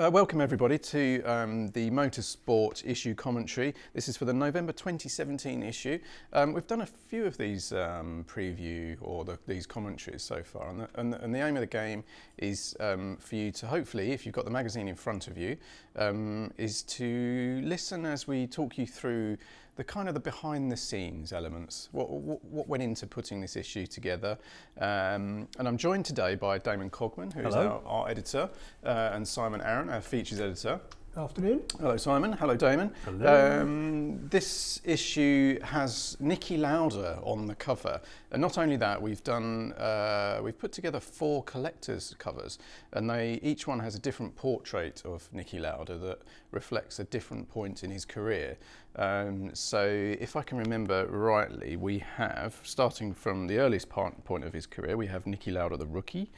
Uh, welcome everybody to um, the Motorsport issue commentary. This is for the November 2017 issue. Um, we've done a few of these um, preview or the, these commentaries so far, and the, and, the, and the, aim of the game is um, for you to hopefully, if you've got the magazine in front of you, um, is to listen as we talk you through the kind of the behind the scenes elements, what, what, what went into putting this issue together. Um, and I'm joined today by Damon Cogman, who's our, our, editor, uh, and Simon Arron, our features editor. Afternoon. Hello, Simon. Hello, Damon. Hello. Um, this issue has Niki Lauda on the cover, and not only that, we've done uh, we've put together four collectors covers, and they each one has a different portrait of Niki Lauda that reflects a different point in his career. Um, so, if I can remember rightly, we have starting from the earliest part, point of his career, we have Niki Lauda the rookie.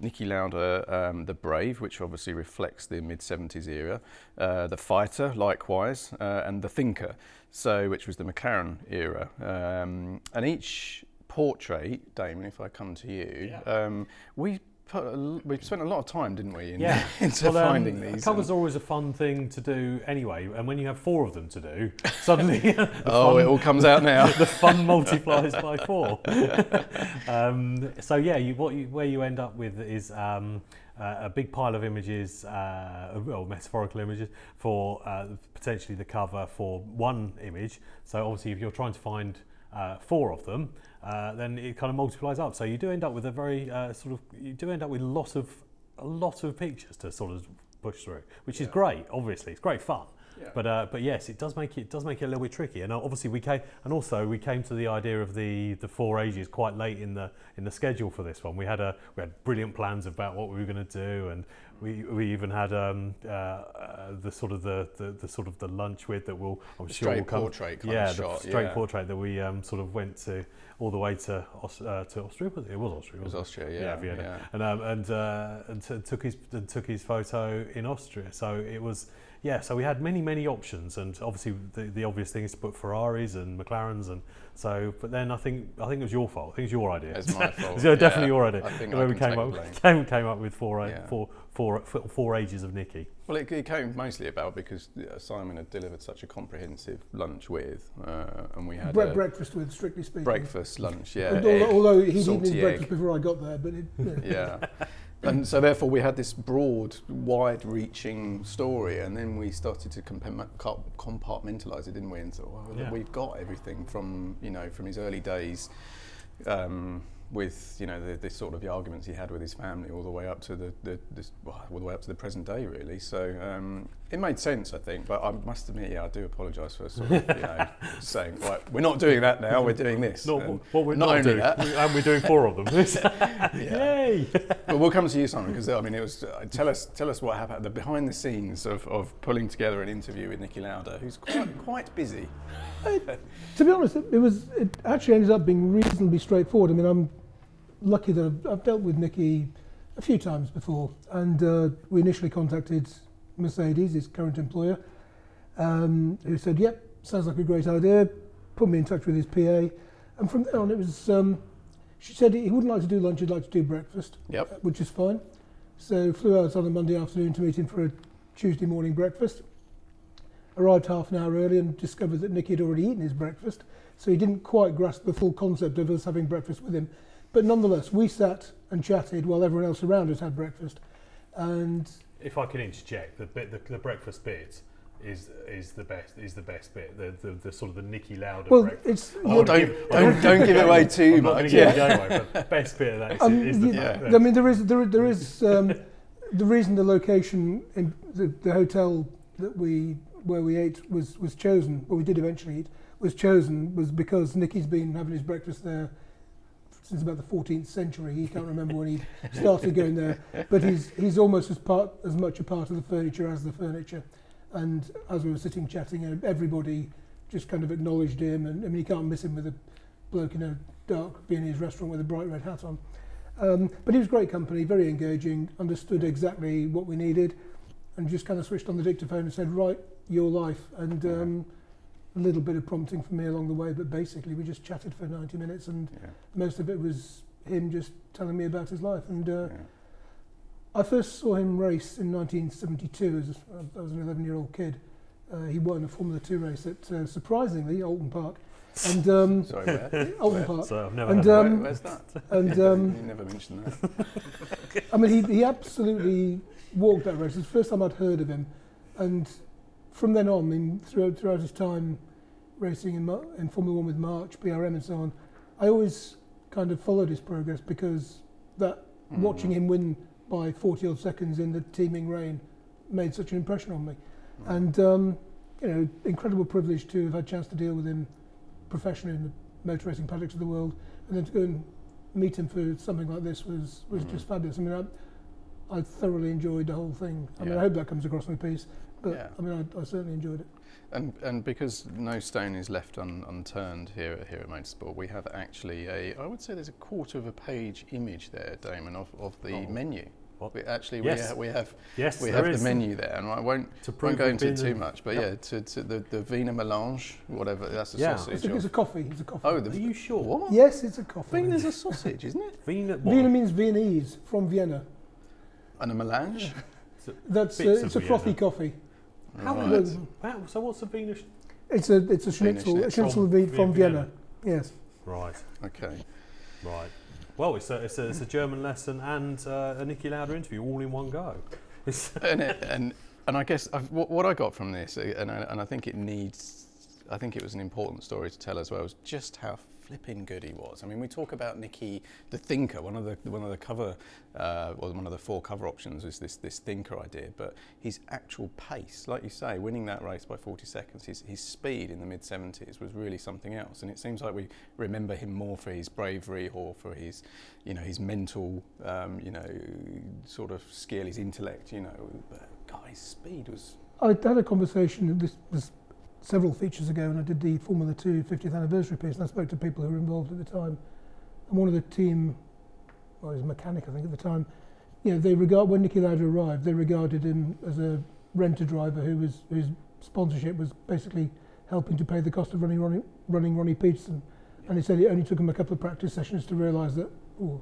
Niki Lauda, um, the Brave, which obviously reflects the mid 70s era, uh, the Fighter, likewise, uh, and the Thinker, so which was the McLaren era. Um, and each portrait, Damon, if I come to you, yeah. um, we we spent a lot of time, didn't we, in, yeah. into well, um, finding these. Covers are always a fun thing to do anyway, and when you have four of them to do, suddenly oh, fun, it all comes out now. the fun multiplies by four. um, so yeah, you, what you, where you end up with is. Um, uh, a big pile of images, uh, well, metaphorical images, for uh, potentially the cover for one image. So obviously, if you're trying to find uh, four of them, uh, then it kind of multiplies up. So you do end up with a very uh, sort of you do end up with a lot of a lot of pictures to sort of push through, which yeah. is great. Obviously, it's great fun. Yeah. But uh, but yes, it does make it, it does make it a little bit tricky. And obviously we came and also we came to the idea of the the four ages quite late in the in the schedule for this one. We had a we had brilliant plans about what we were going to do, and we we even had um, uh, uh, the sort of the, the, the sort of the lunch with that will I'm the sure straight will come, portrait yeah the shot, straight yeah. portrait that we um, sort of went to all the way to uh, to Austria. It was Austria. It was Austria, yeah, yeah, Vienna, yeah. and um, and uh, and t- took his and took his photo in Austria. So it was yeah. So we had many many options, and obviously the, the obvious thing is to put Ferraris and McLarens and so. But then I think I think it was your fault. I think it was your idea. It's my fault. it's definitely yeah, your idea. I think where I we came up came, came up with four, yeah. four, four, four ages of Niki. Well, it, it, came mostly about because Simon had delivered such a comprehensive lunch with, uh, and we had Bre- breakfast with, strictly speaking. Breakfast, lunch, yeah. Although, egg, although he'd eaten his breakfast before I got there, but it, yeah. yeah. and so therefore we had this broad, wide-reaching story, and then we started to compartmentalize it, didn't we? And so well, yeah. we've got everything from you know from his early days. Um, with you know the, the, sort of the arguments he had with his family all the way up to the, the this, well, all the way up to the present day really so um, it made sense I think but I must admit yeah I do apologise for sort of you know saying right we're not doing that now we're doing this. Not what we're not, not doing that. and we're doing four of them. Yay! But we'll come to you Simon because I mean it was uh, tell us tell us what happened the behind the scenes of, of pulling together an interview with Niki Lauda, who's quite quite busy. To be honest it, it was it actually ended up being reasonably straightforward. I mean I'm lucky that I've, I've dealt with Niki a few times before, and uh, we initially contacted Mercedes, his current employer, um, who said, "Yep, sounds like a great idea." Put me in touch with his PA, and from there on, it was. Um, she said he wouldn't like to do lunch; he'd like to do breakfast, yep. Uh, which is fine. So flew out on a Monday afternoon to meet him for a Tuesday morning breakfast. Arrived half an hour early and discovered that Niki had already eaten his breakfast, so he didn't quite grasp the full concept of us having breakfast with him. But nonetheless, we sat and chatted while everyone else around us had breakfast. And if I can interject, the bit, the, the breakfast bit is is the best is the best bit. The the, the sort of the Niki Lauda well, breakfast. It's, oh, don't don't, don't give it away too much. Yeah. Away, but best bit of that is, um, is the yeah. I mean, there is there there is um, the reason the location in the, the hotel that we where we ate was was chosen. Well, we did eventually eat was chosen was because Niki's been having his breakfast there since about the 14th century. He can't remember when he started going there, but he's he's almost as part as much a part of the furniture as the furniture. And as we were sitting chatting, everybody just kind of acknowledged him, and I mean you can't miss him with a bloke in a dark Viennese restaurant with a bright red hat on. Um, but he was great company, very engaging, understood exactly what we needed, and just kind of switched on the dictaphone and said, "Right, your life." And um, a little bit of prompting from me along the way, but basically we just chatted for 90 minutes and yeah. most of it was him just telling me about his life. And uh, yeah. I first saw him race in 1972 as a, I was an 11 year old kid. Uh, he won a Formula 2 race at, uh, surprisingly, Oulton Park. And um, Sorry, where? Alton Where? Park. So I've never And, heard um, Where- where's that? And you um, never mentioned that. I mean, he, he absolutely walked that race. It's the first time I'd heard of him. And from then on, I mean, throughout, throughout his time racing in, in Formula One with March, BRM, and so on, I always kind of followed his progress because that Mm. watching him win by 40 odd seconds in the teeming rain made such an impression on me. Mm. And, um, you know, incredible privilege to have had a chance to deal with him professionally in the motor racing paddocks of the world. And then to go and meet him for something like this was, was Mhm. just fabulous. I mean, I, I thoroughly enjoyed the whole thing. I mean, I hope that comes across in the piece. But Yeah. I mean, I, I certainly enjoyed it. And, and because no stone is left un, unturned here, here at Motorsport, we have actually a, I would say there's a quarter of a page image there, Damon, of, of the Oh. menu. What? We actually, Yes. we, ha- we have Yes, we there have is. the menu there, and I won't, To won't go into it too much, but Yep. yeah, to, to the, the Wiener Melange, whatever, that's a Yeah. sausage. It's a, it's a coffee. It's a coffee. oh, the, Are you sure? What? yes, it's a coffee. Wiener's a sausage, isn't it? Wiener, what? Vienna means Viennese from Vienna. And a melange? That's uh, it's of a frothy coffee. How Right. Well, Wow, so what's the Wiener? sh- It's a it's a schnitzel, schnitzel. a schnitzel From from, from Vienna. Vienna. Yes. Right, Okay. right. Well, it's a, it's a, it's a German lesson and uh, a Niki Lauda interview all in one go. And, it, and and I guess I've, what, what I got from this, and I, and I think it needs, I think it was an important story to tell as well, was just how flipping good he was. I mean, we talk about Niki the thinker. One of the one of the cover, uh, one of the four cover options is this this thinker idea. But his actual pace, like you say, winning that race by 40 seconds, his his speed in the mid 70s was really something else. And it seems like we remember him more for his bravery or for his, you know, his mental, um, you know, sort of skill, his intellect. You know, but God, his speed was. I had a conversation. This was several features ago, and I did the Formula 2 50th anniversary piece, and I spoke to people who were involved at the time. And one of the team, well, he was a mechanic, I think, at the time. You know, they regard when Niki Lauda arrived, they regarded him as a renter driver who was whose sponsorship was basically helping to pay the cost of running Ronnie, running Ronnie Peterson. And he said it only took him a couple of practice sessions to realise that, oh,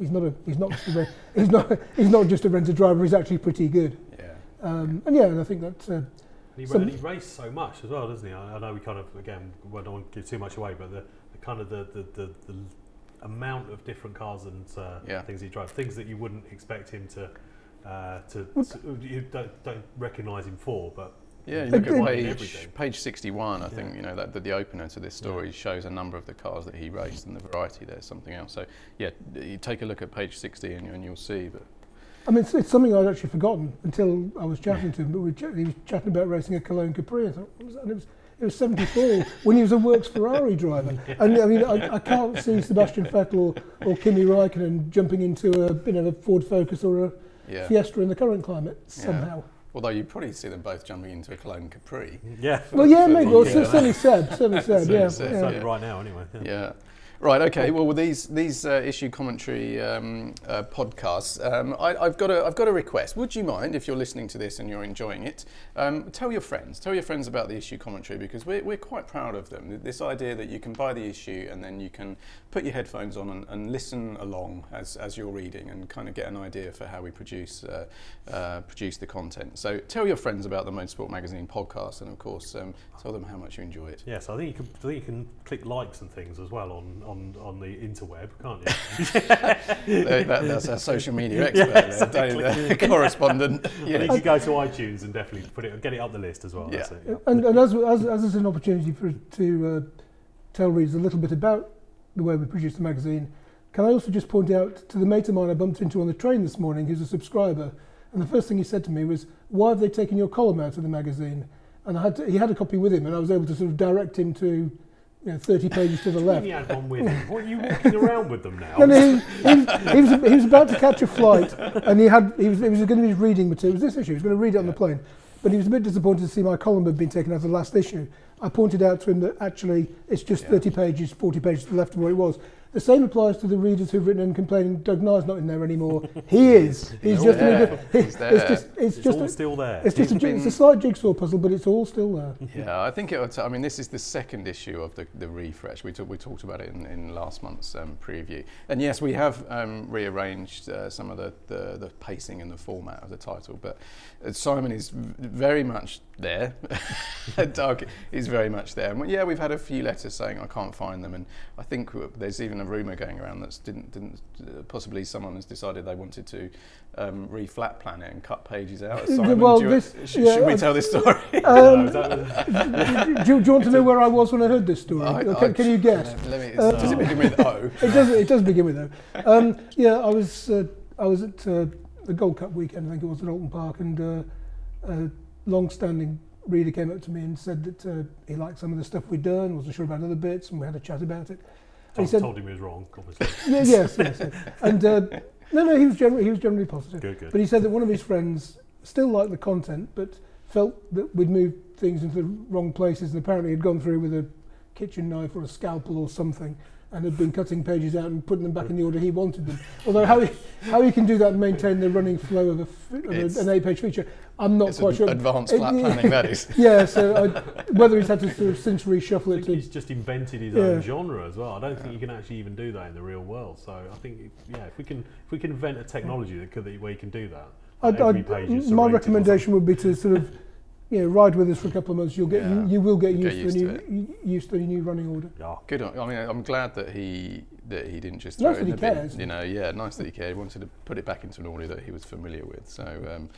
he's not a he's not just a, he's not he's not just a renter driver. He's actually pretty good. Yeah. Um, and yeah, and I think that. Uh, he, Some- and he raced so much as well, doesn't he? I, I know we kind of, again, we don't want to give too much away, but the, the kind of the, the, the, the amount of different cars and uh, Yeah. things he drives, things that you wouldn't expect him to, uh, to, to you don't, don't recognise him for, but Yeah, you look at Again- winning page, everything. page 61, I Yeah. think, you know, that, that the opener to this story shows a number of the cars that he raced and the variety there's something else. So, yeah, you take a look at page 60 and, you, and you'll see. But I mean, it's, it's something I'd actually forgotten until I was chatting to him. But we ch- he was chatting about racing a Cologne Capri. I thought, what was that? And it was it was 74 when he was a works Ferrari driver. And I mean, I, I can't see Sebastian Vettel or Kimi Raikkonen jumping into a you know a Ford Focus or a yeah. Fiesta in the current climate Yeah. somehow. Although you probably see them both jumping into a Cologne Capri. yeah. Well, yeah, maybe. Well, Yeah. certainly Seb, certainly Seb, yeah. Seb, yeah. Certainly right now, anyway. Yeah. Yeah. Right. Okay. Well, with these these uh, issue commentary um, uh, podcasts, um, I, I've got a I've got a request. Would you mind if you're listening to this and you're enjoying it? Um, tell your friends. Tell your friends about the issue commentary because we're we're quite proud of them. This idea that you can buy the issue and then you can put your headphones on and, and listen along as as you're reading and kind of get an idea for how we produce uh, uh, produce the content. So tell your friends about the Motorsport Magazine podcast and of course um, tell them how much you enjoy it. Yes, I think you can. I think you can click likes and things as well on on, on the interweb, can't you? That- that- that's our social media expert, Yes, there, Dave, the correspondent. I think Yeah. you go to iTunes and definitely put it, get it up the list as well. Yeah. That's it, yeah. And, and as, as, as is an opportunity for to uh, tell readers a little bit about the way we produce the magazine, can I also just point out to the mate of mine I bumped into on the train this morning, who's a subscriber, and the first thing he said to me was, "Why have they taken your column out of the magazine?" And I had to, he had a copy with him, and I was able to sort of direct him to, you know, 30 pages to the left. you had one with him, what are you walking around with them now? And he, he, he, was, he was about to catch a flight, and he had he was, it was going to be reading material. It was this issue. He was going to read it on the plane, but he was a bit disappointed to see my column had been taken out of the last issue. I pointed out to him that actually it's just Yeah. 30 pages, 40 pages to the left of what it was. The same applies to the readers who've written and complaining Doug Nye's not in there anymore. He is. He's He's just there. another. He's there. It's just. It's, It's just. all A, still there. it's just a, He's it's a slight jigsaw puzzle, but it's all still there. Yeah, I think it. would- I mean, this is the second issue of the, the refresh. We, talk, we talked about it in, in last month's um, preview, and yes, we have um, rearranged uh, some of the, the, the pacing and the format of the title. But uh, Simon is v- very much there. Doug is very much there. And yeah, we've had a few letters saying I can't find them, and I think there's even a rumor going around that didn't didn't uh, possibly someone has decided they wanted to um, re-flat plan it and cut pages out. Uh, Simon, well, you, this- sh- yeah, should we tell this story? Um, do, you- do you want to know where I was when I heard this story? I- can, I- can you guess? Me, Uh, does it begin with O? It does. It does begin with though. Um, yeah, I was. Uh, I was at uh, the Gold Cup weekend. I think it was at Oulton Park, and uh, long-standing reader came up to me and said that uh, he liked some of the stuff we'd done. wasn't sure about other bits, and we had a chat about it. And he said, told him he was wrong, obviously. yeah, "Yes, yes." yes. And uh, no, no, he was generally he was generally positive. Good, good. But he said that one of his friends still liked the content, but felt that we'd moved things into the wrong places, and apparently had gone through with a kitchen knife or a scalpel or something, and had been cutting pages out and putting them back in the order he wanted them. Although how he, how he can do that and maintain the running flow of, a, f- of a, an eight-page feature, I'm not It's quite sure. advanced It- flat planning, that is. Yeah, so I, whether he's had to sort of since reshuffle I it think to he's just invented his Yeah. own genre as well. I don't think you can actually even do that in the real world. So I think, if- yeah, if we can, if we can invent a technology that could, where you can do that, I'd, every I'd, page is my recommendation would be to sort of, you know, ride with us for a couple of months. You'll get Yeah. you, you will get Get used, used to the new used to the new running order. Yeah. Good. I mean, I'm glad that he that he didn't just Nice throw it in that he bin. cares. You know, yeah, nice that he cared. He wanted to put it back into an order that he was familiar with. So, um,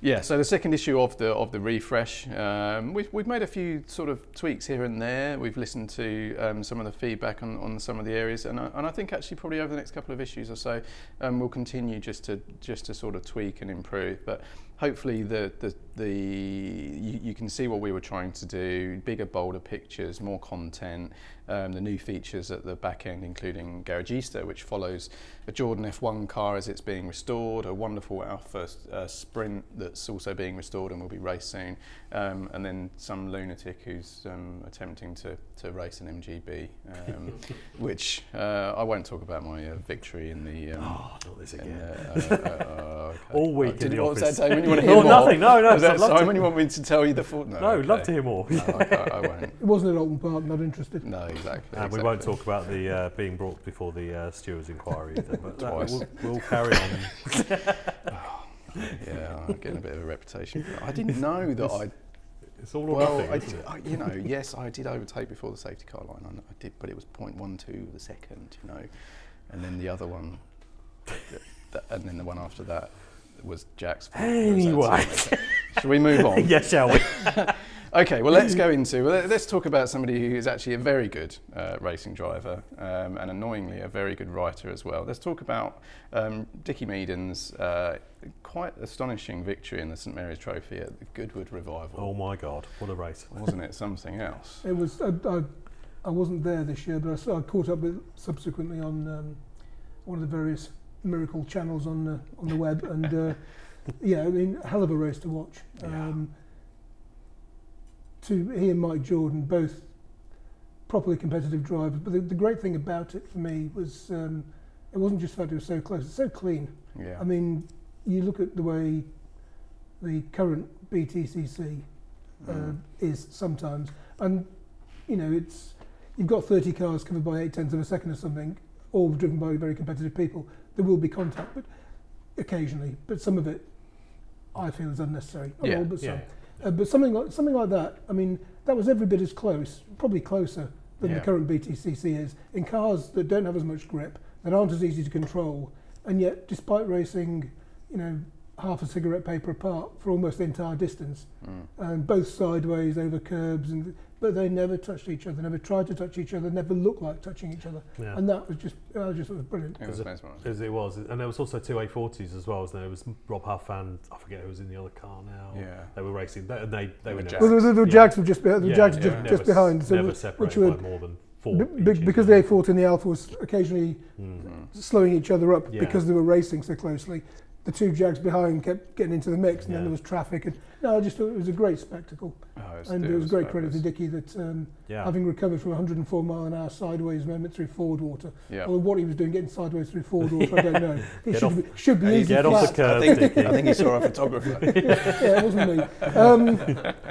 yeah. So the second issue of the of the refresh, um, we've we've made a few sort of tweaks here and there. We've listened to um, some of the feedback on, on some of the areas, and I, and I think actually probably over the next couple of issues or so, um, we'll continue just to just to sort of tweak and improve. But hopefully the the, the you, you can see what we were trying to do bigger bolder pictures more content um, the new features at the back end including Garagista which follows a Jordan F1 car as it's being restored a wonderful Alfa uh, Sprint that's also being restored and will be raced soon um, and then some lunatic who's um, attempting to, to race an MGB um, which uh, I won't talk about my uh, victory in the um, Oh, not this again. the, uh, uh, uh, okay. All week Oh, in did, the what was office. that, Damon? You want to hear Oh, more? nothing. No, no. Was that I'd to- Simon? You want me to tell you the full? No, No, okay. love to hear more. No, I, can't- I won't. It wasn't at Oulton Park. Not interested. No, exactly. And we exactly. won't talk about the uh, being brought before the uh, stewards' inquiry either, but that, we'll, we'll carry on. Yeah, I'm getting a bit of a reputation. I didn't know that I. It's all or Well, nothing, I, isn't d- it? I- you know, yes, I did overtake before the safety car line. I, I did, but it was 0.12 the second, you know, and then the other one, th- th- and then the one after that was Jack's. Anyway. Absolutely- Shall we move on? yeah, shall we? Okay, well, let's go into. Well, let's talk about somebody who is actually a very good uh, racing driver um, and annoyingly a very good writer as well. Let's talk about um, Dickie Meaden's uh, quite astonishing victory in the St Mary's Trophy at the Goodwood Revival. Oh my God, what a race! Wasn't it something else? It was. I, I, I wasn't there this year, but I, saw, I caught up with subsequently on um, one of the various miracle channels on the on the web, and uh, yeah, I mean, hell of a race to watch. Yeah. Um, to he and Mike Jordan, both properly competitive drivers. But the, the great thing about it for me was um, it wasn't just the fact it was so close; it's so clean. Yeah. I mean, you look at the way the current BTCC uh, Mm. is sometimes, and you know, it's you've got 30 cars covered by eight tenths of a second or something, all driven by very competitive people. There will be contact, but occasionally, but some of it, I feel is unnecessary. Not Yeah, all, but some. Yeah, Uh, but something like something like that. I mean, that was every bit as close, probably closer than Yeah. the current BTCC is in cars that don't have as much grip, that aren't as easy to control, and yet, despite racing, you know, half a cigarette paper apart for almost the entire distance, Mm. and both sideways over curbs, and but they never touched each other, never tried to touch each other, never looked like touching each other, yeah. and that was just, I just thought it was brilliant. It was Was it- mesmerising. As it was, and there was also two A40s as well, wasn't there? There was Rob Huff and I forget who was in the other car now. Yeah. They were racing, they, and they, they were were Jags. Well, the, the, the Yeah. Jags were just behind, the Yeah, Jags yeah, just, never just behind, so never which were by more than four. b- b- because isn't the? A40 and the Alfa was occasionally Mm. Mm. slowing each other up Yeah. because they were racing so closely. The two Jags behind kept getting into the mix, and Yeah. then there was traffic. And no, I just thought it was a great spectacle, Oh, it's- and it was great credit to fabulous. Dickie that um, Yeah. having recovered from a 104 mile an hour sideways moment through Fordwater. Yeah. Although what he was doing getting sideways through Ford water, I don't know. It Get should off- be, should be easy Get off the curve, I think, I think he saw a photographer. yeah, it wasn't me. Um,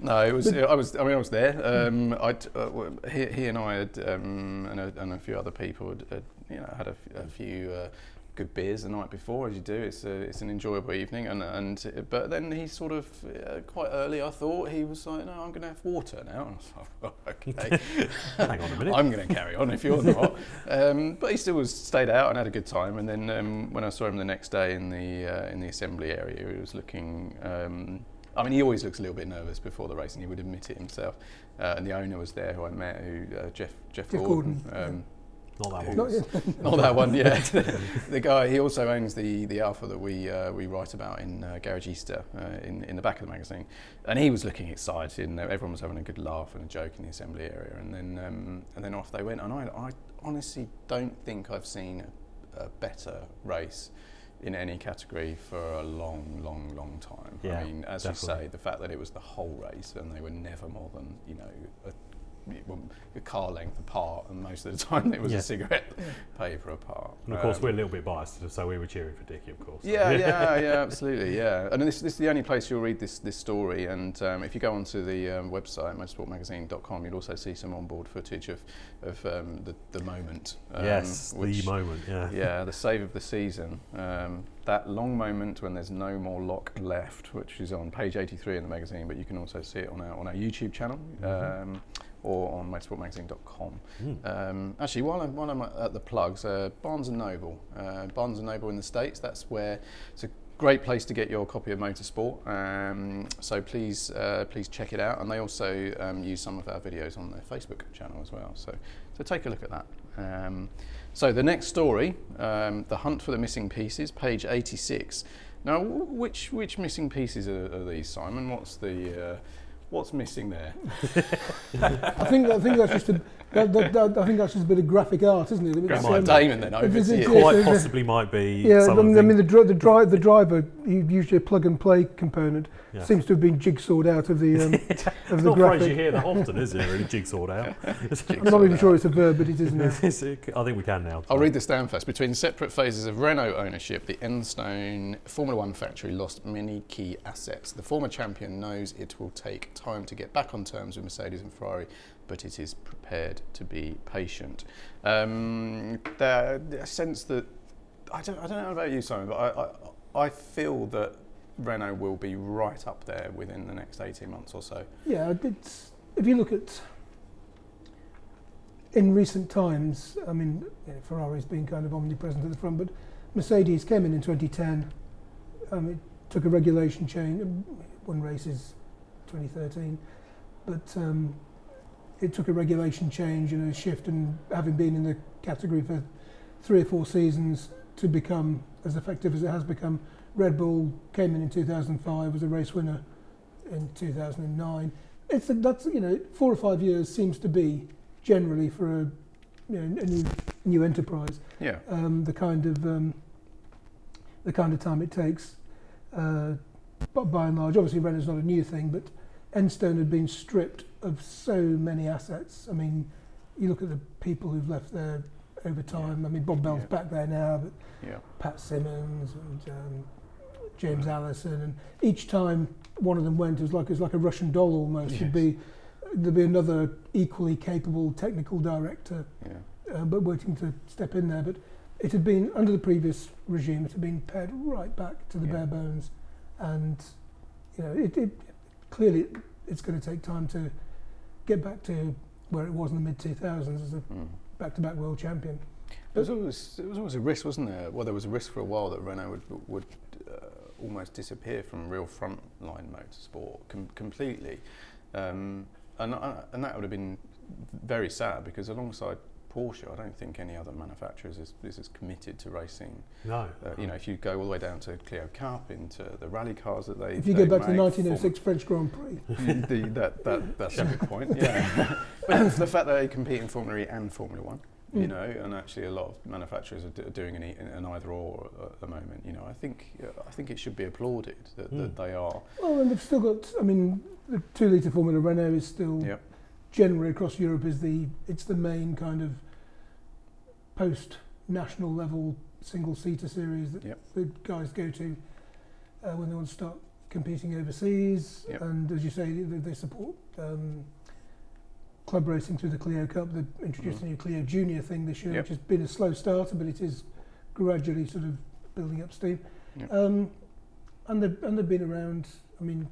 No, it was. I was. I mean, I was there. Um, I, uh, he, he and I had, um, and, a, and a few other people had, had you know, had a, f- a few uh, good beers the night before, as you do. It's a, it's an enjoyable evening, and and but then he sort of uh, quite early. I thought he was like, no, I'm going to have water now. And I was like, okay. Hang on a minute. I'm going to carry on if you're not. Um, but he still was stayed out and had a good time. And then um, when I saw him the next day in the uh, in the assembly area, he was looking. Um, I mean, he always looks a little bit nervous before the race, and he would admit it himself. Uh, and the owner was there, who I met, who uh, Jeff Jeff, Jeff Gordon. Gordon, Um, Not that one. not, not that one, yeah. the guy, he also owns the, the Alfa that we uh, we write about in uh, Garagista uh, in, in the back of the magazine. And he was looking excited, and everyone was having a good laugh and a joke in the assembly area. And then um, and then off they went. And I, I honestly don't think I've seen a, a better race in any category for a long, long, long time. Yeah, I mean, as definitely. you say, the fact that it was the whole race and they were never more than you know a, well, a car length apart, and most of the time it was Yeah. a cigarette paper apart. And of course, Um, we're a little bit biased, so we were cheering for Dickie, of course. yeah, yeah, yeah, absolutely, yeah. And this, this is the only place you'll read this, this story. And um, if you go onto the um, website, motorsportmagazine.com, you'll also see some onboard footage of, of um, the, the moment. Um, yes, which, the moment. Yeah. yeah, the save of the season. Um, that long moment when there's no more lock left, which is on page 83 in the magazine, but you can also see it on our, on our YouTube channel. Mhm. Or on motorsportmagazine.com. Mm. Um, actually, while I'm, while I'm at the plugs, uh, Barnes and Noble, uh, Barnes and Noble in the States, that's where it's a great place to get your copy of Motorsport. Um, so please, uh, please check it out. And they also um, use some of our videos on their Facebook channel as well. So, so take a look at that. Um, so the next story, um, the hunt for the missing pieces, page 86. Now, which which missing pieces are, are these, Simon? What's the uh, what's missing there? I think I think that's just a that, that, that, I think that's just a bit of graphic art, isn't it? It's, Grandma might be. Damon then If it's- overseas. it's- Quite it's- possibly might be. Yeah, I some of mean, the, I mean the, dri- the, dri- the driver, you- usually a plug and play component, Yeah. seems to have been jigsawed out of the um, of It's the not a phrase you hear that often, is it? Really jigsawed out. I'm not even sure it's a verb, but it is now. It's- I think we can now. I'll read this down first. Between separate phases of Renault ownership, the Enstone Formula One factory lost many key assets. The former champion knows it will take time to get back on terms with Mercedes and Ferrari, but it is prepared to be patient. Um, a sense that I don't, I don't know about you, Simon, but I, I, I feel that Renault will be right up there within the next 18 months or so. Yeah, it's, if you look at in recent times, I mean, you know, Ferrari's been kind of omnipresent at the front, but Mercedes came in in 2010. Um, it took a regulation change. One race is 2013, but um, it took a regulation change and a shift, and having been in the category for three or four seasons to become as effective as it has become. Red Bull came in in 2005, was a race winner in 2009. It's a, that's you know four or five years seems to be generally for a you know a new new enterprise Yeah. um, the kind of um, the kind of time it takes. Uh, but by and large, obviously Renault's not a new thing, but Enstone had been stripped of so many assets. I mean, you look at the people who've left there over time. I mean, Bob Bell's Yeah. back there now, but Yeah. Pat Symonds and um, James Allison, and each time one of them went, it was like it was like a Russian doll almost. It'd Yes. be there'd be another equally capable technical director, Yeah. uh, but waiting to step in there. But it had been under the previous regime. It had been pared right back to the Yeah. bare bones, and you know, it, it clearly it's going to take time to get back to where it was in the mid 2000s as a Mm. back-to-back world champion. There was always it was always a risk, wasn't there? Well, there was a risk for a while that Renault would would uh, almost disappear from real frontline motorsport com- completely, um, and uh, and that would have been very sad because alongside Porsche, I don't think any other manufacturers is, is as committed to racing. No. Uh, you know, if you go all the way down to Clio Cup, into the rally cars that they If you they go back to the 1906 French Grand Prix, the, that, that that's a good point. Yeah, but the fact that they compete in Formula E and Formula One. you Mm. know, and actually a lot of manufacturers are, d- are doing an, e- an either or at the moment. You know, I think uh, I think it should be applauded that, that Mm. they are. Well, and they've still got. I mean, the two litre Formula Renault is still Yep. Generally across Europe is the it's the main kind of post national level single seater series that Yep. the guys go to uh, when they want to start competing overseas. Yep. And as you say, they, they support um, club racing through the Clio Cup. They've introduced Mhm. a new Clio Junior thing this year, Yep. which has been a slow starter, but it is gradually sort of building up steam. Um, and they've and they've been around. I mean,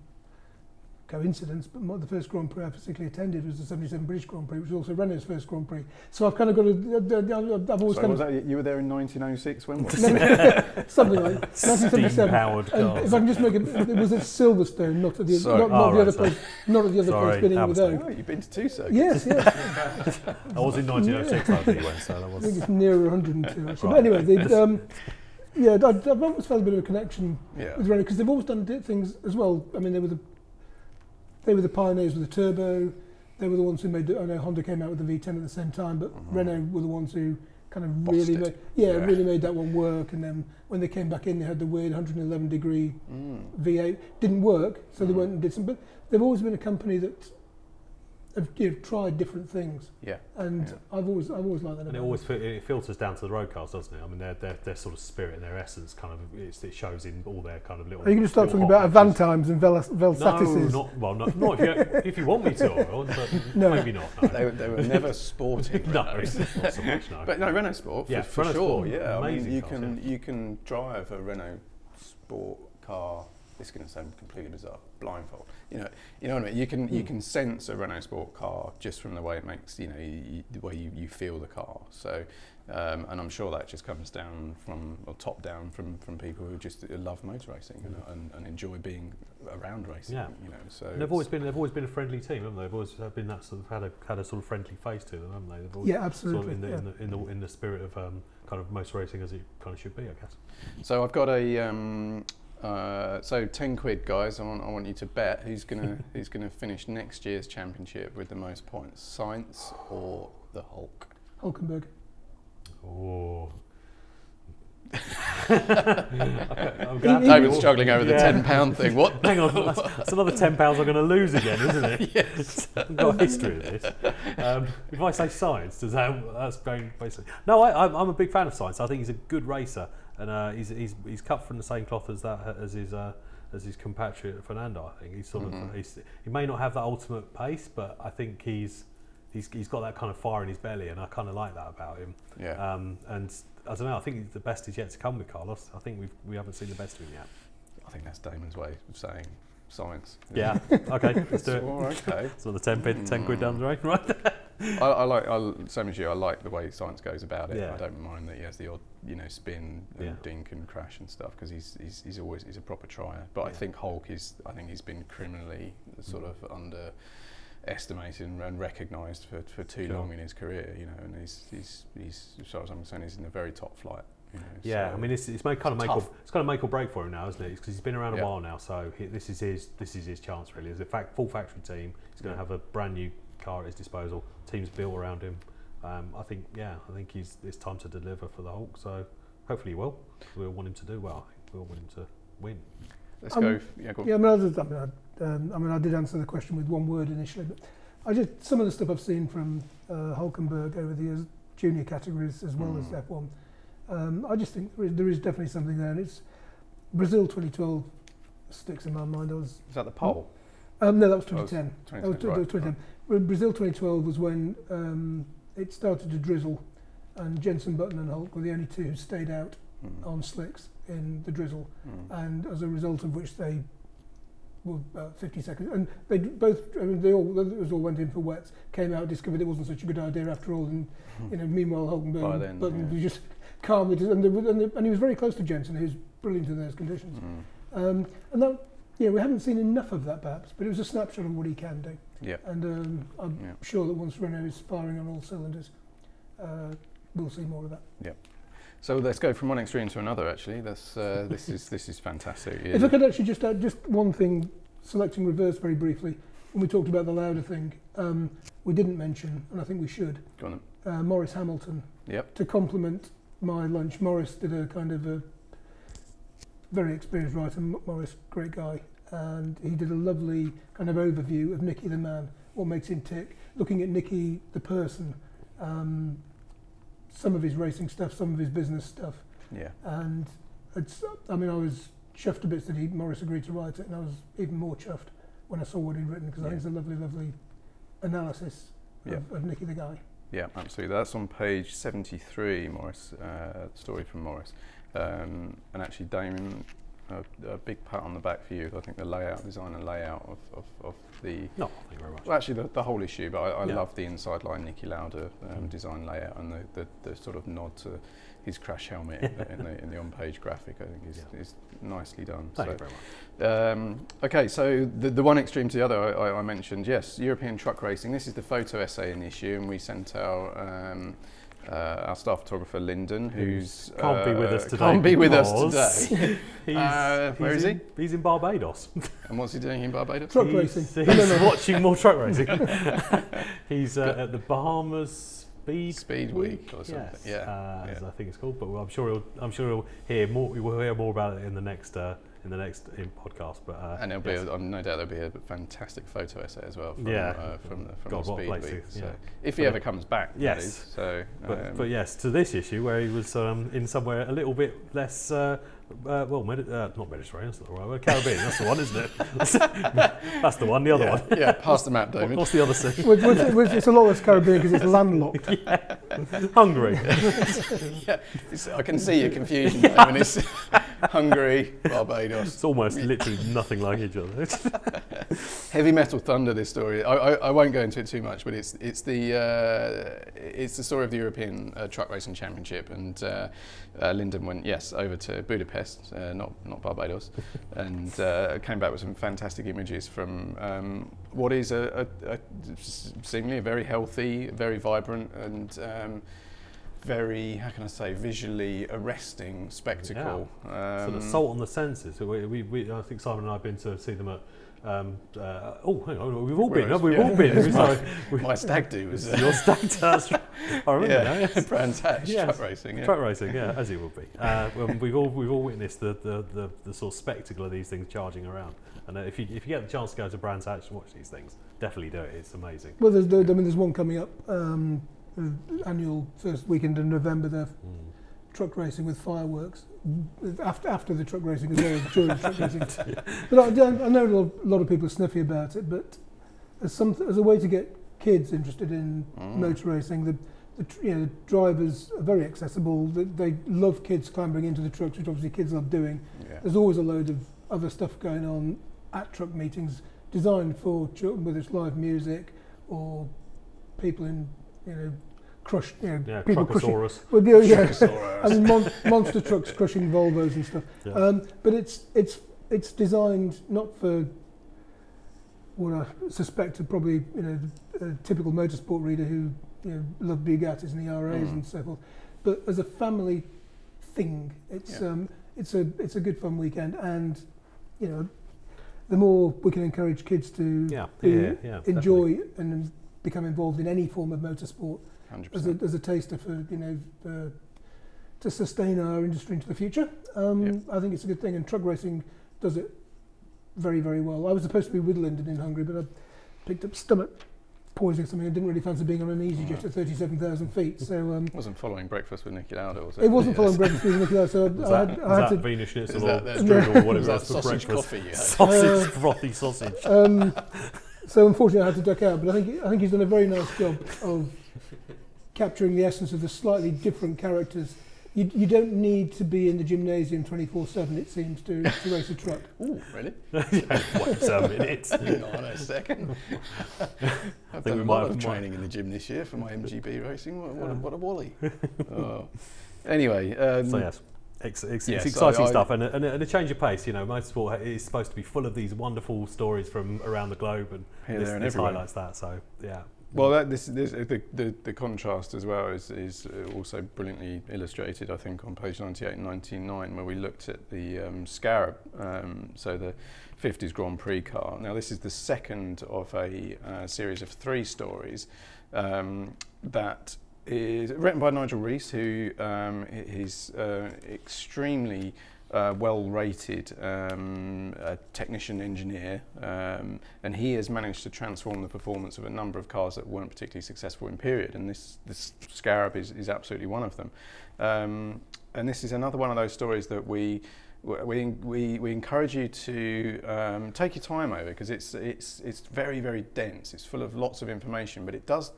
coincidence, but my, the first Grand Prix I physically attended was the 77 British Grand Prix, which was also Renault's first Grand Prix. So I've kind of got a, I've always So kind was of that you were there in 1906? When was it? something like 1977. Steam-powered And cars. if I can just make it, it was at Silverstone, not at the Sorry. not, not Oh, the right, other sorry. place, not at the other Sorry, place spinning with Hammerstein. Oak. Oh, you've been to two circuits. Yes, yes. I was in 1906 I think you went, so that I think was. it's nearer 102 actually. Right. But anyway, the, um, yeah, I've, I've always felt a bit of a connection Yeah. with Renault because they've always done things as well. I mean, they were the they were the pioneers with the turbo. They were the ones who made. I know Honda came out with the V10 at the same time, but Mhm. Renault were the ones who kind of Bossed really made, yeah, Yeah. really made that one work. And then when they came back in, they had the weird 111 degree Mm. V8. Didn't work, so they Mhm. went and did some. But they've always been a company that have you know, tried different things, Yeah. and Yeah. I've always I've always liked that. And it always them. it filters down to the road cars, doesn't it? I mean, their their, their sort of spirit and their essence kind of it's, it shows in all their kind of little. Are you going to start talking about patches. Avantimes and Vel- No, not well, not, not if, you, if you want me to, Owen, but No. maybe not. No, They, were- they were never sporting. no Renaults. it's not so much. No. But no, Renault Sport for, Yeah, for Renault sure. Sport, yeah, I mean, you cars, can yeah. you can drive a Renault Sport car. This is going to sound completely bizarre. Blindfold. You know, you know what I mean. You can you Hmm. can sense a Renault Sport car just from the way it makes. You know, you, the way you, you feel the car. So. Um, and I'm sure that just comes down from, or top down from, from people who just love motor racing and, and, and enjoy being around racing. Yeah. You know, so And they've always been they've always been a friendly team, haven't they? They've always been that sort of had a had a sort of friendly face to them, haven't they? They've always Yeah, sort of absolutely. in the, yeah. in the in the in the spirit of um, kind of motor racing as it kind of should be, I guess. So I've got a um, uh, so ten quid, guys. I want I want you to bet who's gonna who's gonna finish next year's championship with the most points, Sainz or the Hulk? Hulkenberg. Oh. okay, I'm gonna have to David's struggling over the Yeah. ten pound thing. What? Hang on, that's, that's another ten pounds I'm going to lose again, isn't it? yes. I've got a history of this. Um, if I say Sainz, does that that's going basically? No, I, I'm, I'm a big fan of Sainz. I think he's a good racer, and uh, he's, he's he's cut from the same cloth as that as his uh, as his compatriot Fernando. I think he's sort Mhm. of he's, he may not have that ultimate pace, but I think he's he's he's got that kind of fire in his belly, and I kind of like that about him. Yeah. Um, and I don't know. I think the best is yet to come with Carlos. I think we've we haven't seen the best of him yet. I think that's Damon's way of saying Sainz. Yeah. okay. Let's do it. Okay. So the 10 quid, 10 quid down the road, right? I, I like, I, same as you, I like the way Sainz goes about it. Yeah. I don't mind that he has the odd, you know, spin and Yeah. dink and crash and stuff because he's, he's, he's always he's a proper trier. But I think Hulk is, I think he's been criminally sort mm. of underestimated and, and recognised for, for too Sure. long in his career. You know, and he's he's he's as far as I'm concerned, he's in the very top flight. You know, Yeah, so- I mean it's, it's made kind of make or, it's kind of make or break for him now, isn't it? Because he's been around Yeah. a while now, so he, this is his this is his chance really. As a fact, full factory team, he's going to Yeah. have a brand new car at his disposal. Teams built around him. Um, I think yeah, I think he's it's time to deliver for the Hulk. So hopefully he will. We all want him to do well. We all want him to win. let's Um, go. Yeah, go. Yeah, I mean, I, just, I, mean, I, um, I mean, I did answer the question with one word initially, but I just some of the stuff I've seen from uh, Hulkenberg over the years, junior categories as well as Mm. F1. Um, I just think there is, there is definitely something there, and it's Brazil 2012 sticks in my mind. I was Is that the pole? um, no, that was Oh, 2010. That was, 2010, that was right, 2010. Brazil 2012 was when um, it started to drizzle, and Jensen Button and Hulk were the only two who stayed out Mm. on slicks in the drizzle Mm. and as a result of which they were about 50 seconds. And they both, I mean, they all, it was all went in for wets, came out, discovered it wasn't such a good idea after all, and you know, meanwhile Hulkenberg then, Button yeah. was just calmly, and, they, and, they, and he was very close to Jensen, who's brilliant in those conditions. Mm. Um, and that, yeah, we haven't seen enough of that perhaps, but it was a snapshot of what he can do. Yeah. And um, I'm Yeah. sure that once Renault is firing on all cylinders, uh, we'll see more of that. Yeah. So let's go from one extreme to another. Actually, that's uh, this is this is fantastic. If I could actually just add just one thing, selecting reverse very briefly, when we talked about the Lauda thing, um, we didn't mention, and I think we should, Go on then. uh, Maurice Hamilton Yep. to complement my lunch. Maurice did a kind of a very experienced writer. Maurice, great guy, and he did a lovely kind of overview of Nicky the man, what makes him tick, looking at Nicky the person, um, some of his racing stuff, some of his business stuff, Yeah. and it's. I mean, I was chuffed a bit that he Maurice agreed to write it, and I was even more chuffed when I saw what he'd written because I think it's a lovely, lovely analysis Yeah. of, of Nicky the guy. Yeah, absolutely. That's on page 73, Maurice, uh, story from Maurice. Um, and actually, Damon, a, a big pat on the back for you. I think the layout, design and layout of, of, of the, No, thank you very much. well, actually, the, the whole issue, but I, I Yeah. love the inside line Niki Lauda um, Mm. design layout and the, the, the sort of nod to his crash helmet in, the, in, the, in the on page graphic, I think is, Yeah. is nicely done. Thank So- you very much. um, okay, so the, the one extreme to the other, I, I, I mentioned, yes, European truck racing. This is the photo essay in the issue, and we sent our um, uh, our staff photographer Lyndon, who's can't be with uh, us today. Can't be with us today. he's, Uh, where he's is he? in, He's in Barbados. and what's he doing in Barbados? Truck he's, racing. He's No, no, no. watching more truck racing. he's uh, at the Bahamas Speed, Speed Week or something. Yes, Yeah, uh, yeah. as I think it's called. But I'm sure he'll, I'm sure he'll hear more. We will hear more about it in the next uh, in the next in podcast. But uh, And there'll yes. be, a, um, no doubt, there'll be a fantastic photo essay as well from, Yeah. uh, from the, from God, the Speed Week. So yeah. if he But- ever comes back, Yes. is. So, But, um, but yes, to this issue where he was um, in somewhere a little bit less, uh, uh, well, Medi- uh, not Mediterranean, that's not the right word, Caribbean, that's the one, isn't it? that's the one, the other yeah, one. yeah, pass the map, What- David. What's the other sea? Which, which, which, it's a lot less Caribbean because it's landlocked. Hungary. yeah, it's, I can see your confusion. David. It's Hungary, Barbados. It's almost literally nothing like each other. Heavy Metal Thunder. This story. I, I, I won't go into it too much, but it's it's the uh, it's the story of the European uh, Truck Racing Championship, and uh, Lyndon went yes over to Budapest, uh, not not Barbados, and uh, came back with some fantastic images from um, what is a, a, a seemingly a very healthy, very vibrant, and um, very how can I say visually arresting spectacle. so Um, the assault on the senses. We, we, we, I think Simon and I have been to see them at. Um, uh, oh, hang on, we've all been. Whereas- We've yeah. all been. Sorry, we- my stag do was uh, your stag do. I remember now. yeah, Yes. Brands Hatch Yes. truck racing. Yeah. Truck racing, yeah, as it will be. Uh, we've all we've all witnessed the, the, the, the sort of spectacle of these things charging around. And uh, if you if you get the chance to go to Brands Hatch and watch these things, definitely do it. It's amazing. Well, there's, there, I mean, there's one coming up, um, the annual first weekend in November. They're truck racing with fireworks after after the truck racing as well as during the truck racing. But I, I know a lot, a lot of people are sniffy about it, but as some as a way to get kids interested in Mm. motor racing, the, the you know, the drivers are very accessible. They, they love kids clambering into the trucks, which obviously kids love doing. Yeah. There's always a load of other stuff going on at truck meetings designed for children, whether it's live music or people in, you know, crush, you know, Yeah, people crushing. Well, yeah, yeah. Truckosaurus. I mean, mon- monster trucks crushing Volvos and stuff. Yeah. Um, but it's it's it's designed not for what I suspect are probably you know a typical motorsport reader who you know love Bugattis and ERAs Mm. and so forth, but as a family thing, it's Yeah. um, it's a it's a good fun weekend, and you know the more we can encourage kids to Yeah, who yeah, yeah. enjoy and become involved in any form of motorsport Hundred as a, percent. as a taster for you know for, to sustain our industry into the future. Um, Yeah. I think it's a good thing, and truck racing does it very very well. I was supposed to be with Lyndon in Hungary, but I picked up stomach poisoning, something I didn't really fancy being on an EasyJet at thirty-seven thousand feet. So um, Wasn't following breakfast with Niki Lauda, was it? it wasn't Yes. following breakfast with Niki Lauda, so Is I that, had, is I had that to. Wiener Schnitzel Is or that- that's- strudel or whatever Was that that's for sausage breakfast? coffee you had? Sausage, Uh, frothy sausage. Um, so unfortunately, I had to duck out. But I think I think he's done a very nice job of capturing the essence of the slightly different characters. You, you don't need to be in the gymnasium 24/7. It seems to, to race a truck. Ooh, really? yeah, wait a minute. Hang on a second. I've think done we a might lot have- of might- training in the gym this year for my MGB racing. What, what, a, what a wally. oh. Anyway, um, So yes, it's, it's, yes, it's exciting I- I- stuff and a, and, a, and a change of pace. You know, motorsport is supposed to be full of these wonderful stories from around the globe, and Here, this, and this highlights that. So yeah. Well, that, this, this, the, the, the contrast as well is, is uh, also brilliantly illustrated, I think, on page 98 and 99, where we looked at the um, Scarab, um, so the 50s Grand Prix car. Now, this is the second of a uh, series of three stories um, that is written by Nigel Rees, who um, he's uh, extremely uh, well-rated um, technician engineer, um, and he has managed to transform the performance of a number of cars that weren't particularly successful in period, and this, this Scarab is, is absolutely one of them. Um, and this is another one of those stories that we we, we, we encourage you to um, take your time over because it's, it's, it's very, very dense. It's full of lots of information, but it does,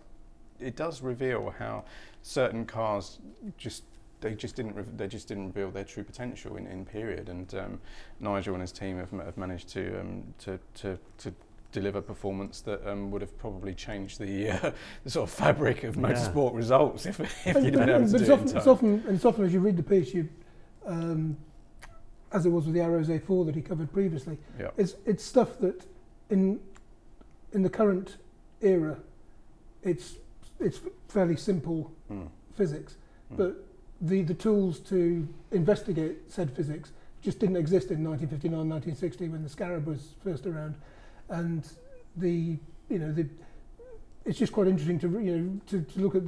it does reveal how certain cars just they just didn't they just didn't reveal their true potential in, in period. And um, Nigel and his team have, have managed to, um, to, to, to deliver performance that um, would have probably changed the, uh, the sort of fabric of motorsport yeah. results if, if you'd been able to do it's it often, it's often, and it's often as you read the piece, you, um, as it was with the Arrows A4 that he covered previously, yeah. it's, it's stuff that in, in the current era, it's, it's fairly simple mm. physics, mm. but the, the tools to investigate said physics just didn't exist in 1959, 1960 when the Scarab was first around, and the you know the it's just quite interesting to you know to, to look at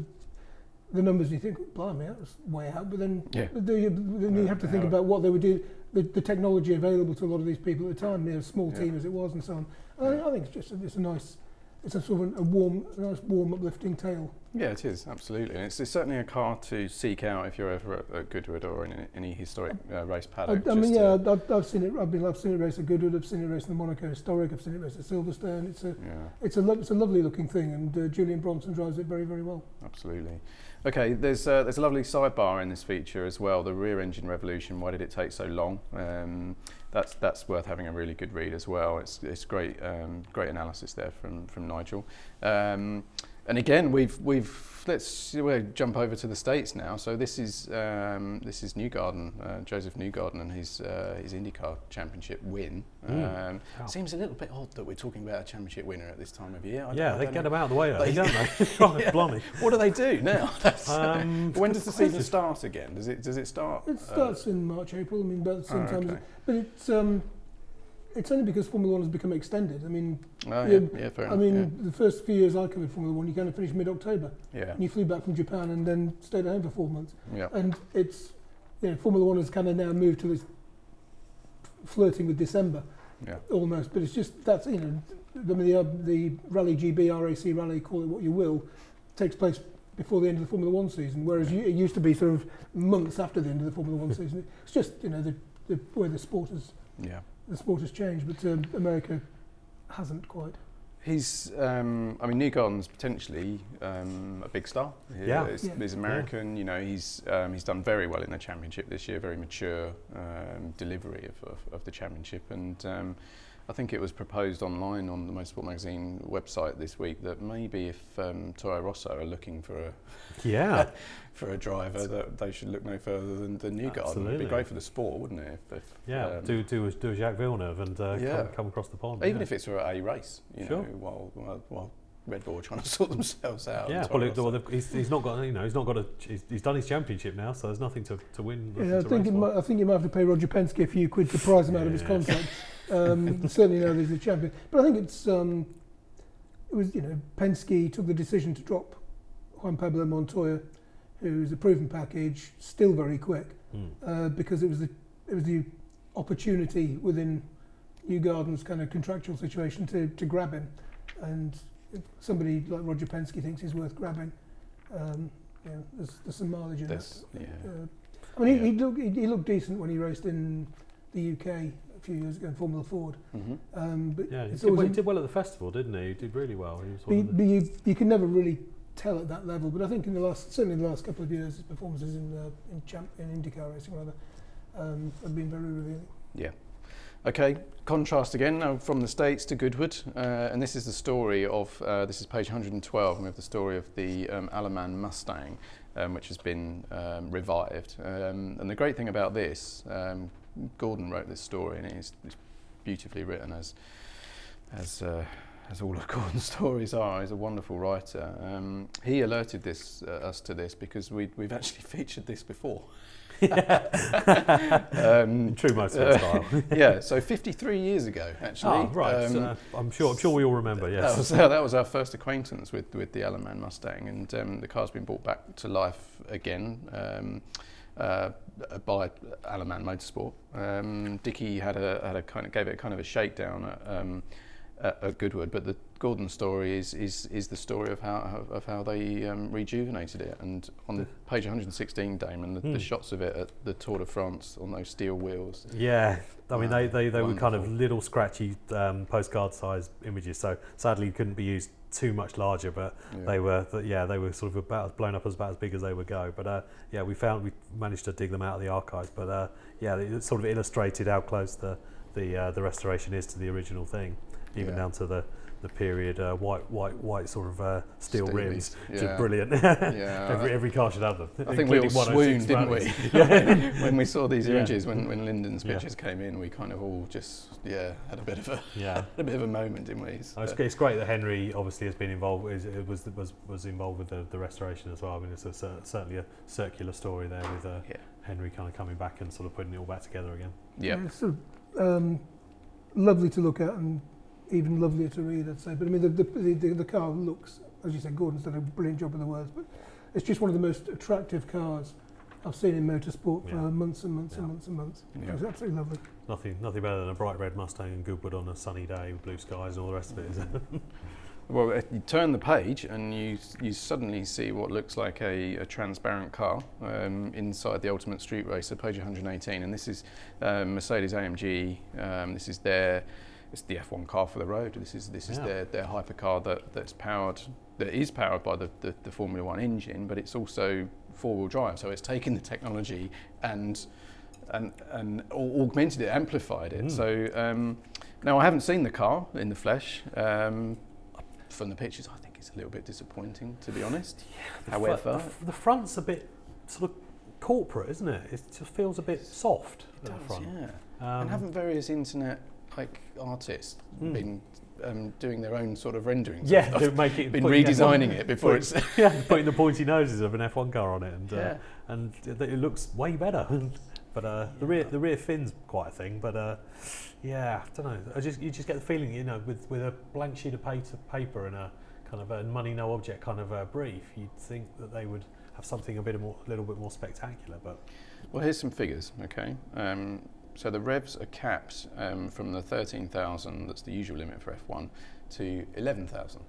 the numbers and you think, blimey, that was way out. But then, yeah. the, then you have to think about what they would do, the, the technology available to a lot of these people at the time, you know, small yeah. team as it was, and so on. Yeah. I, I, think it's just a, it's a nice it's a sort of a warm, nice warm, uplifting tale. Yeah, it is absolutely, and it's, it's certainly a car to seek out if you're ever at, at Goodwood or in any historic uh, race paddock. I, I mean, yeah, I've, I've seen it. I've been, I've seen it race at Goodwood. I've seen it race in the Monaco Historic. I've seen it race at Silverstone. It's a, yeah. it's a, lo- it's a lovely looking thing, and uh, Julian Bronson drives it very, very well. Absolutely. Okay, there's uh, there's a lovely sidebar in this feature as well. The rear engine revolution. Why did it take so long? Um, that's that's worth having a really good read as well. It's it's great um, great analysis there from from Nigel. Um, and again, we've we've let's we'll jump over to the states now. So this is um, this is Newgarden, uh, Josef Newgarden, and his uh, his IndyCar Championship win. Mm. Um, oh. Seems a little bit odd that we're talking about a championship winner at this time of year. I yeah, they get know. him out of the way, they, don't they? yeah. Blimey. What do they do now? um, when does the season start again? Does it does it start? It starts uh, in March, April. I mean, about the same oh, time. Okay. But it's. It's only because Formula One has become extended. I mean, oh, yeah, yeah, fair I mean, yeah. the first few years I covered Formula One, you kind of finished mid-October. Yeah. And you flew back from Japan and then stayed at home for four months. Yeah. And it's, you know, Formula One has kind of now moved to this flirting with December. Yeah. Almost, but it's just that's you know, I mean, the, uh, the Rally GB, RAC Rally, call it what you will, takes place before the end of the Formula One season, whereas you, it used to be sort of months after the end of the Formula One season. It's just you know the, the way the sport has. Yeah the sport has changed, but um, America hasn't quite. He's, um, I mean, Newgarden's potentially um, a big star. He, yeah. He's, yeah. he's American, yeah. you know, he's, um, he's done very well in the championship this year, very mature um, delivery of, of, of the championship. And um, I think it was proposed online on the Motorsport Magazine website this week that maybe if um, Toro Rosso are looking for a yeah for a driver, that they should look no further than, than Newgarden. It'd be great for the sport, wouldn't it? If, if yeah, um, do do do a Jacques Villeneuve and uh, yeah. come, come, across the pond. Even yeah. if it's for a race, you sure. know, while, while, while Red Bull are trying to sort themselves out. Yeah, well, well he's, he's not got you know he's not got a he's, he's done his championship now, so there's nothing to, to win. Yeah, I think might, I think you might have to pay Roger Penske a few quid to prize him yeah. out of his contract. Um, certainly now he's a champion, but I think it's um, it was you know Penske took the decision to drop Juan Pablo Montoya, who's a proven package, still very quick, mm. uh, because it was the it was the opportunity within Newgarden's kind of contractual situation to to grab him, and if somebody like Roger Penske thinks he's worth grabbing, um, you know, there's, there's some mileage in that. Yeah. Uh, I mean, yeah. he, he, looked, he, he looked decent when he raced in the UK few years ago in Formula Ford. Mm-hmm. Um, but yeah, he did, well, he did, well, at the festival, didn't he? He did really well. He but, but you, you can never really tell at that level. But I think in the last, certainly in the last couple of years, his performances in uh, in, champ, in IndyCar racing rather um, have been very revealing. Yeah. Okay, contrast again now from the States to Goodwood, uh, and this is the story of, uh, this is page 112, and we have the story of the um, Alan Mann Mustang, um, which has been um, revived. Um, and the great thing about this, um, Gordon wrote this story, and it's, it's beautifully written as as uh, as all of Gordon's stories are. He's a wonderful writer. Um, he alerted this uh, us to this because we we've actually featured this before. um, true motorsport style. yeah, so 53 years ago, actually. Oh, right. Um, so I'm sure. I'm sure we all remember. That Yes. was, that was our first acquaintance with, with the Alan Mann Mustang, and um, the car's been brought back to life again um, uh, by Alan Mann Motorsport. Um, Dickie had a had a kind of gave it kind of a shakedown at, um, at, at Goodwood, but the Gordon story is is, is the story of how of how they um, rejuvenated it. And on the page 116, Damon, the, Hmm. the shots of it at the Tour de France on those steel wheels. Yeah, I mean they, they, they were kind of little scratchy um, postcard size images, so sadly couldn't be used too much larger. But Yeah. they were yeah they were sort of about as blown up as about as big as they would go. But uh, yeah, we found we managed to dig them out of the archives. But uh, yeah, it sort of illustrated how close the the uh, the restoration is to the original thing, even Yeah. down to the the period uh, white white white sort of uh, steel Steely, rims, which yeah. is brilliant. Yeah, every every car should have them. I think we all swooned, didn't we? When we saw these Yeah. images, when, when Lyndon's Yeah. pictures came in, we kind of all just, yeah, had a bit of a, yeah. a bit of a moment, didn't we? Oh, it's, it's great that Henry obviously has been involved. Is, it was was was involved with the, the restoration as well. I mean, it's a, certainly a circular story there with uh, Yeah. Henry kind of coming back and sort of putting it all back together again. yeah. It's sort of, um, lovely to look at and even lovelier to read, I'd say. But I mean, the, the, the, the car looks, as you said, Gordon's done a brilliant job with the words, but it's just one of the most attractive cars I've seen in motorsport for Yeah. months and months and months and months. Yeah. It's absolutely lovely. Nothing nothing better than a bright red Mustang and Goodwood on a sunny day with blue skies and all the rest of it. Is it? Well, if you turn the page and you you suddenly see what looks like a, a transparent car um, inside the Ultimate Street Racer, page 118, and this is um, Mercedes AMG. Um, this is their it's the F1 car for the road. This is this is Yeah. their their hypercar that that's powered that is powered by the, the, the Formula One engine, but it's also four-wheel drive. So it's taken the technology and and and augmented it, amplified it. Mm. So um, now I haven't seen the car in the flesh. Um, from the pictures, I think it's a little bit disappointing, to be honest. However, the, f- the front's a bit sort of corporate, isn't it? It just feels a bit soft it does, front. yeah. Um, and haven't various internet like artists Mm. been um, doing their own sort of renderings? yeah, of, they of, make it been redesigning F1 it before it's. yeah, putting the pointy noses of an F1 car on it, and uh, yeah. and it looks way better. but uh, the rear the rear fin's quite a thing. But uh, yeah, I don't know. I just you just get the feeling, you know, with with a blank sheet of paper, paper and a kind of a money no object kind of a brief, you'd think that they would have something a bit more, a little bit more spectacular. But Well, here's some figures, okay? Um, so the revs are capped um, from the 13,000, that's the usual limit for F1, to 11,000,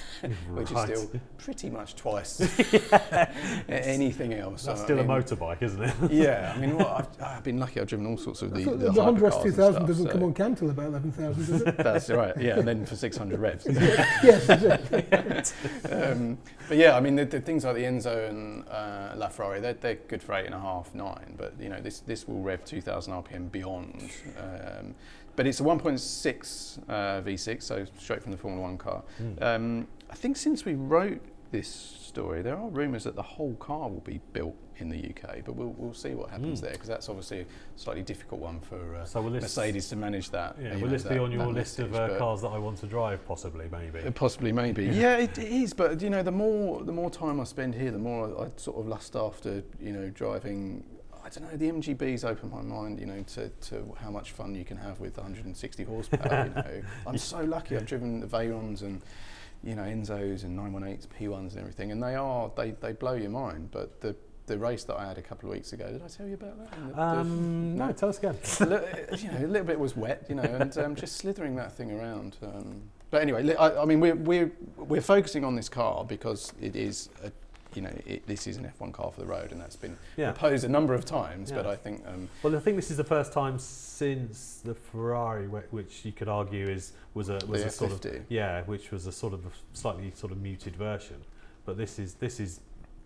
which Right. is still pretty much twice anything else. that's I still a mean, motorbike, isn't it? Yeah, I mean, well, I've, I've been lucky. I've driven all sorts of the, the, the, the Honda hypercars S2000 stuff, doesn't so- come on cam till about 11,000, does it? That's right. Yeah, and then for 600 revs. yes, exactly. um, but yeah, I mean, the, the things like the Enzo and uh, LaFerrari, they're, they're good for eight and a half, nine. But you know, this this will rev 2,000 RPM beyond. Um, but it's a 1.6 uh, V6, so straight from the Formula One car. Mm. Um, I think since we wrote this story, there are rumours that the whole car will be built in the UK, but we'll, we'll see what happens Mm. there because that's obviously a slightly difficult one for uh, So Mercedes to manage that. Yeah, will know, this be on your that list of uh, cars that I want to drive? Possibly, maybe. uh, Possibly, maybe. Yeah, it, it is. But you know, the more the more time I spend here, the more I, I sort of lust after you know driving. I don't know. The MGBs opened my mind, you know, to, to how much fun you can have with 160 horsepower. you know, I'm so lucky. I've driven the Veyrons and you know Enzos and 918s, P1s and everything, and they are they, they blow your mind. But the the race that I had a couple of weeks ago, did I tell you about that? The- the- Um, no, no. tell us again. a you know, a little bit was wet, you know, and um, just slithering that thing around. Um, but anyway, I, I mean, we're, we're, we're focusing on this car because it is, a, you know, it, this is an F1 car for the road, and that's been Yeah. proposed a number of times. But I think, um, Well, I think this is the first time since the Ferrari, which you could argue is was a was the a sort of yeah, which was a sort of slightly sort of muted version. But this is this is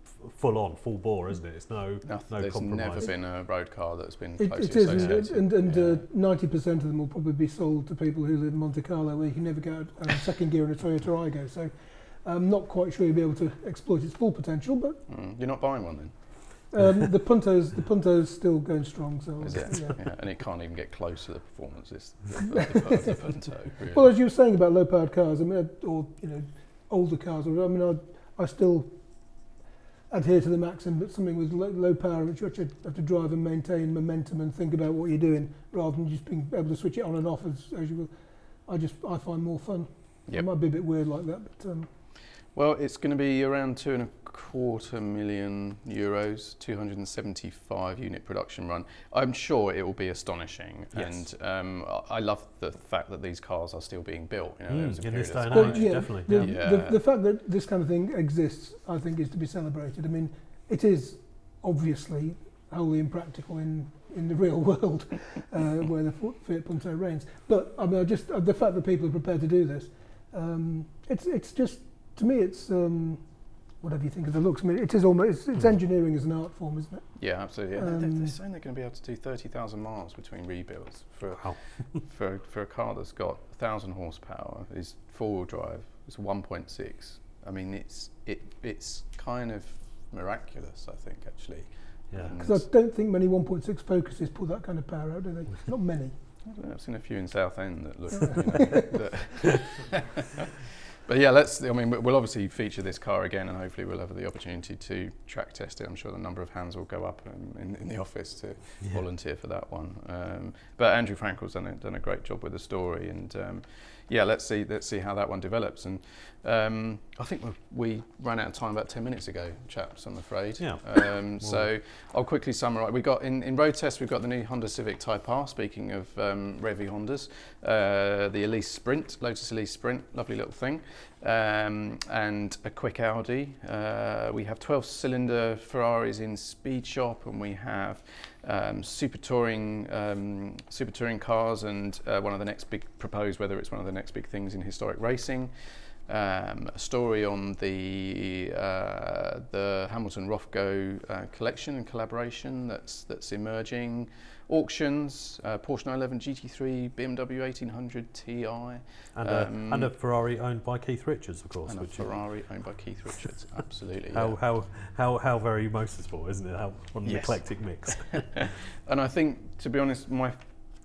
f- full on, full bore, isn't it? It's no nothing, no there's compromise. never been a road car that's been it, it is, and, and, and Yeah. uh, 90% of them will probably be sold to people who live in Monte Carlo where you can never get out uh, second gear in a Toyota Aygo. So I'm not quite sure you'll be able to exploit its full potential, but Mm, you're not buying one then, um, the Punto's the Punto's still going strong. So is it? yeah. Yeah, and it can't even get close to the performances of the, of the Punto. Really. Well, as you were saying about low-powered cars, I mean, or you know, older cars. or- I mean, I, I still adhere to the maxim, but something with low, low power, which you actually have to drive and maintain momentum and think about what you're doing, rather than just being able to switch it on and off as, as you will. I just I find more fun. Yep. It might be a bit weird like that, but um, Well, it's going to be around two and a quarter million euros, 275 unit production run. I'm sure it will be astonishing, Yes. and um, I I love the fact that these cars are still being built. You know, there was a Mm, in this period day of and time- age, definitely. The, Yeah. the, the fact that this kind of thing exists, I think, is to be celebrated. I mean, it is obviously wholly impractical in, in the real world uh, where the Fiat Punto reigns. But I mean, I just uh, the fact that people are prepared to do this, um, it's it's just to me, it's um, whatever you think of the looks. I mean, it is almost it's, it's Hmm. engineering as an art form, isn't it? Yeah, absolutely. And they're, they're Um, saying they're going to be able to do 30,000 miles between rebuilds for Wow. for for a car that's got 1,000 horsepower, is four-wheel drive, it's 1.6. I mean, it's it it's kind of miraculous. I think actually. Yeah. Because I don't think many 1.6 Focuses pull that kind of power out, do they? Not many. I don't know, I've seen a few in Southend that look. you know, that but yeah, let's. I mean, we'll obviously feature this car again, and hopefully we'll have the opportunity to track test it. I'm sure the number of hands will go up um, in, in the office to Yeah. volunteer for that one. Um, but Andrew Frankel's done a, done a great job with the story, and um, yeah, let's see let's see how that one develops. And um, I think we, we ran out of time about ten minutes ago, chaps. I'm afraid. Yeah. Um, so I'll quickly summarise. We got in, in road test. We've got the new Honda Civic Type R. Speaking of um, Revy Hondas, uh, the Elise Sprint, Lotus Elise Sprint, lovely little thing, um, and a quick Audi. Uh, we have 12-cylinder Ferraris in Speed Shop, and we have um, super touring um, super touring cars, and uh, one of the next big proposed whether it's one of the next big things in historic racing. Um, a story on the uh, the Hamilton Rothko uh, collection and collaboration that's that's emerging. Auctions, uh, Porsche 911 GT3, BMW 1800 Ti, And, a, Um, and a Ferrari owned by Keith Richards, of course. and a Ferrari owned by Keith Richards. Absolutely. How, yeah. how, how, how very motorsport, isn't it? How, what an Yes. eclectic mix. And I think, to be honest, my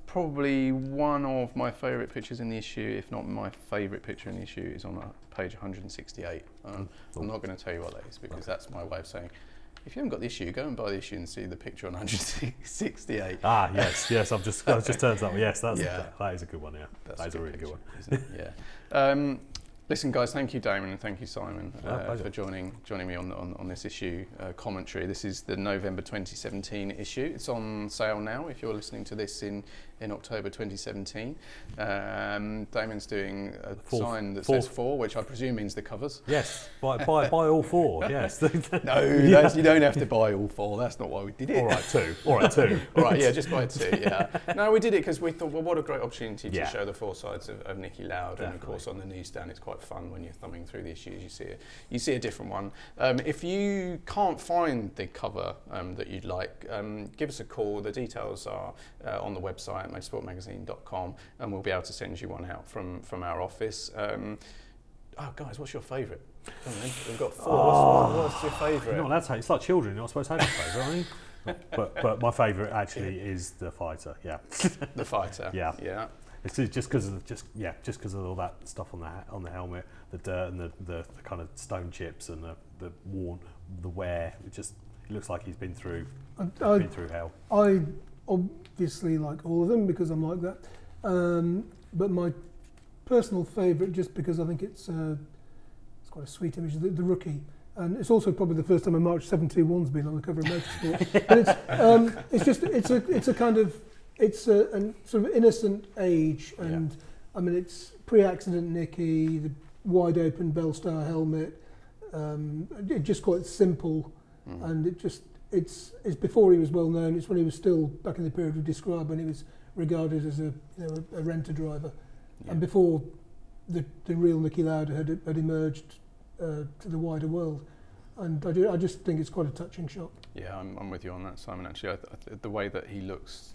probably one of my favourite pictures in the issue, if not my favourite picture in the issue, is on uh, page 168. Um, I'm not going to tell you what that is because that's my way of saying, if you haven't got the issue, go and buy the issue and see the picture on 168. ah, yes, yes. I've just, I've just turned that. One. Yes, that's Yeah. that, that is a good one. Yeah, That's that is a good really good one. isn't it? yeah. Um, listen, guys, thank you, Damon, and thank you, Simon, Oh, uh, for joining joining me on, on, on this issue uh, commentary. This is the November 2017 issue. It's on sale now if you're listening to this in, in October 2017. Um, Damon's doing a Fourth- sign that fourth- says four, which I presume means the covers. Yes, buy, buy, buy all four. Yes. No, Yeah. you don't have to buy all four. That's not why we did it. all right, two. All right, two. All right, yeah, just buy two. Yeah. No, we did it because we thought, well, what a great opportunity to Yeah. show the four sides of, of Niki Lauda, and of course on the newsstand it's quite fun when you're thumbing through the issues. You see a, you see a different one. Um, if you can't find the cover um, that you'd like, um, give us a call. The details are uh, on the website motorsportmagazine.com, and we'll be able to send you one out from from our office. Um, oh, guys, what's your favourite? Come on. We've got four. What's, what's your favourite? You're not allowed to have, it's like children, you're not supposed to have a favourite, are you? But, but my favourite actually is the fighter, yeah. The fighter. Yeah. Yeah. It's ju- just because of just yeah, just because of all that stuff on the on the helmet, the dirt and the, the, the kind of stone chips and the, the worn the wear. It just it looks like he's been through I, I, been through hell. I obviously like all of them because I'm like that. Um, but my personal favourite, just because I think it's uh, it's quite a sweet image, the, the rookie. And it's also probably the first time a March 721's been on the cover of Motorsport. but it's, um, it's just it's a it's a kind of it's a, an sort of innocent age, and I mean it's pre-accident Niki, the wide open Bell Star helmet, um, it just quite simple Mm. and it just it's it's before he was well known. It's when he was still back in the period we described when he was regarded as a you know a, a renter driver, Yeah. and before the the real Niki Lauda had had emerged uh, to the wider world. And I, ju- I just think it's quite a touching shot. Yeah, I'm, I'm with you on that, Simon. Actually, I th- I th- the way that he looks,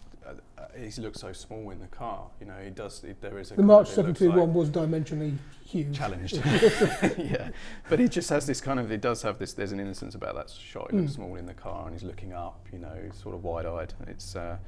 he looks so small in the car. You know, he does. It, there is a The March it looks 721 was dimensionally huge. challenged. yeah, but he just has this kind of. He does have this. There's an innocence about that shot. He looks Mm. small in the car, and he's looking up. You know, sort of wide-eyed. It's. Uh,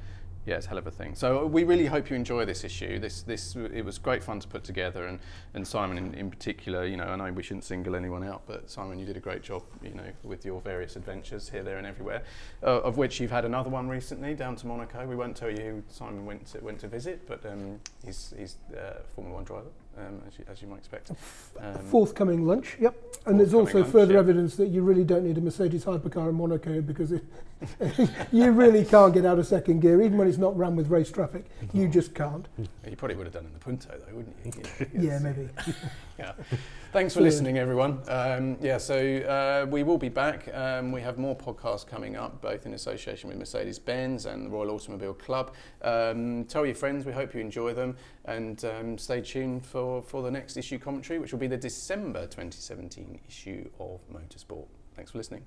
Yeah, it's a hell of a thing. So we really hope you enjoy this issue. This, this, it was great fun to put together, and, and Simon in, in particular. You know, I know we shouldn't single anyone out, but Simon, you did a great job. You know, with your various adventures here, there, and everywhere. Uh, of which you've had another one recently down to Monaco. We won't tell you who Simon went to, went to visit, but um, he's he's uh, Formula One driver, um, as, you, as you might expect. Um, Forthcoming lunch, yep. And there's also lunch, further yeah. evidence that you really don't need a Mercedes hypercar in Monaco because it, you really can't get out of second gear, even when it's not run with race traffic. You just can't. you probably would have done in the Punto, though, wouldn't you? Yeah, maybe. Yeah. Thanks for listening, everyone. Um, yeah, so uh, we will be back. Um, we have more podcasts coming up, both in association with Mercedes Benz and the Royal Automobile Club. Um, tell your friends, we hope you enjoy them, and um, stay tuned for, for the next issue commentary, which will be the December 2017 issue of Motorsport. Thanks for listening.